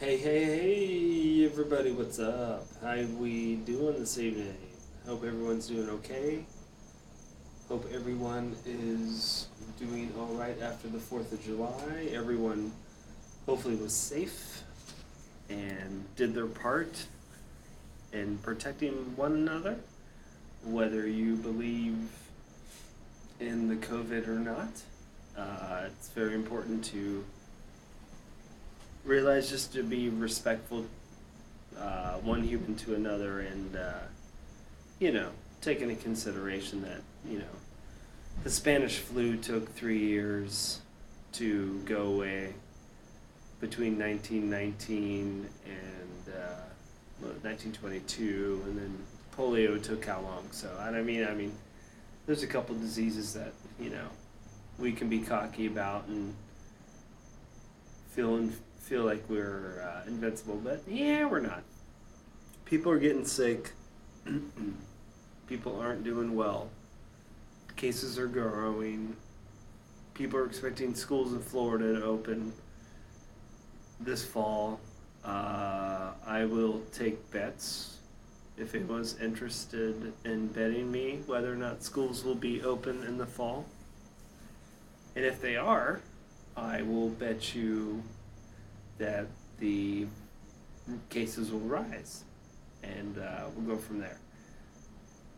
Hey, hey, hey, everybody, what's up? How we doing this evening? Hope everyone's doing okay. Hope everyone is doing all right after the 4th of July. Everyone hopefully was safe and did their part in protecting one another, whether you believe in the COVID or not. Uh, it's very important to realize just to be respectful, uh, one human to another, and uh, you know, take into consideration that you know, the Spanish flu took three years to go away between 1919 and uh, 1922, and then polio took how long? So I mean, I mean, there's a couple diseases that you know we can be cocky about and feel feel like we're uh, invincible, but yeah, we're not. People are getting sick. People aren't doing well. Cases are growing. People are expecting schools in Florida to open this fall. Uh, I will take bets if anyone's interested in betting me whether or not schools will be open in the fall. And if they are, I will bet you that the cases will rise, and uh, we'll go from there.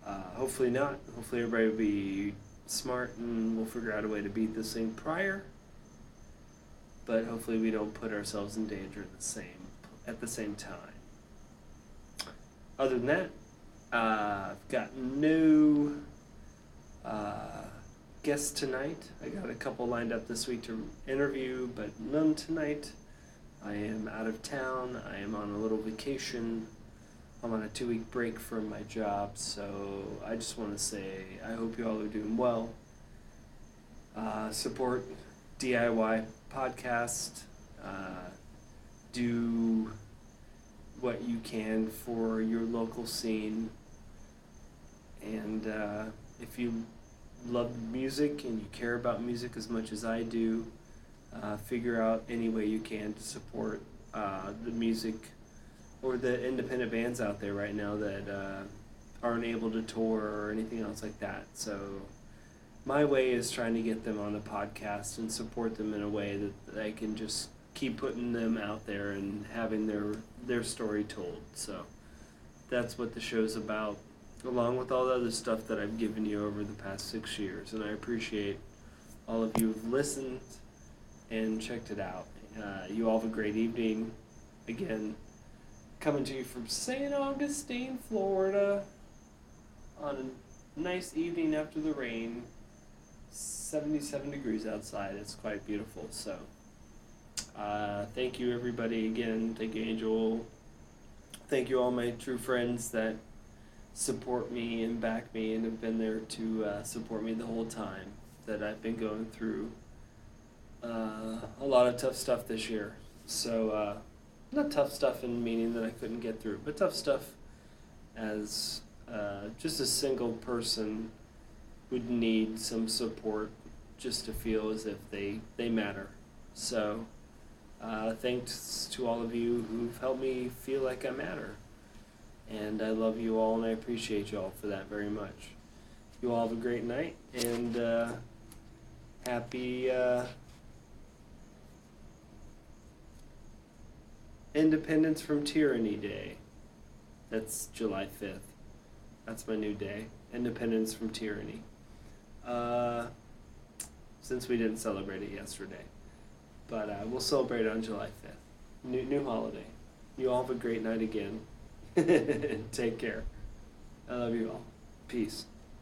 Uh, hopefully not. Hopefully everybody will be smart and we'll figure out a way to beat this thing prior. But hopefully we don't put ourselves in danger at the same at the same time. Other than that, uh, I've got no uh, guests tonight. I got a couple lined up this week to interview, but none tonight. I am out of town. I am on a little vacation. I'm on a two week break from my job, so I just want to say I hope you all are doing well. Uh, support DIY podcast. Uh, do what you can for your local scene. And uh, if you love music and you care about music as much as I do, uh, figure out any way you can to support uh, the music or the independent bands out there right now that uh, aren't able to tour or anything else like that. So my way is trying to get them on the podcast and support them in a way that I can just keep putting them out there and having their their story told. So that's what the show's about, along with all the other stuff that I've given you over the past six years. And I appreciate all of you who've listened and checked it out. Uh, you all have a great evening. Again, coming to you from St. Augustine, Florida, on a nice evening after the rain. 77 degrees outside. It's quite beautiful. So, uh, thank you, everybody, again. Thank you, Angel. Thank you, all my true friends that support me and back me and have been there to uh, support me the whole time that I've been going through uh, a lot of tough stuff this year. So, uh, not tough stuff in meaning that I couldn't get through, but tough stuff as uh, just a single person would need some support just to feel as if they, they matter. So, uh, thanks to all of you who've helped me feel like I matter. And I love you all and I appreciate you all for that very much. You all have a great night and uh, happy. Independence from Tyranny Day. That's July 5th. That's my new day. Independence from Tyranny. Uh, since we didn't celebrate it yesterday. But uh, we'll celebrate on July 5th. New, new holiday. You all have a great night again. Take care. I love you all. Peace.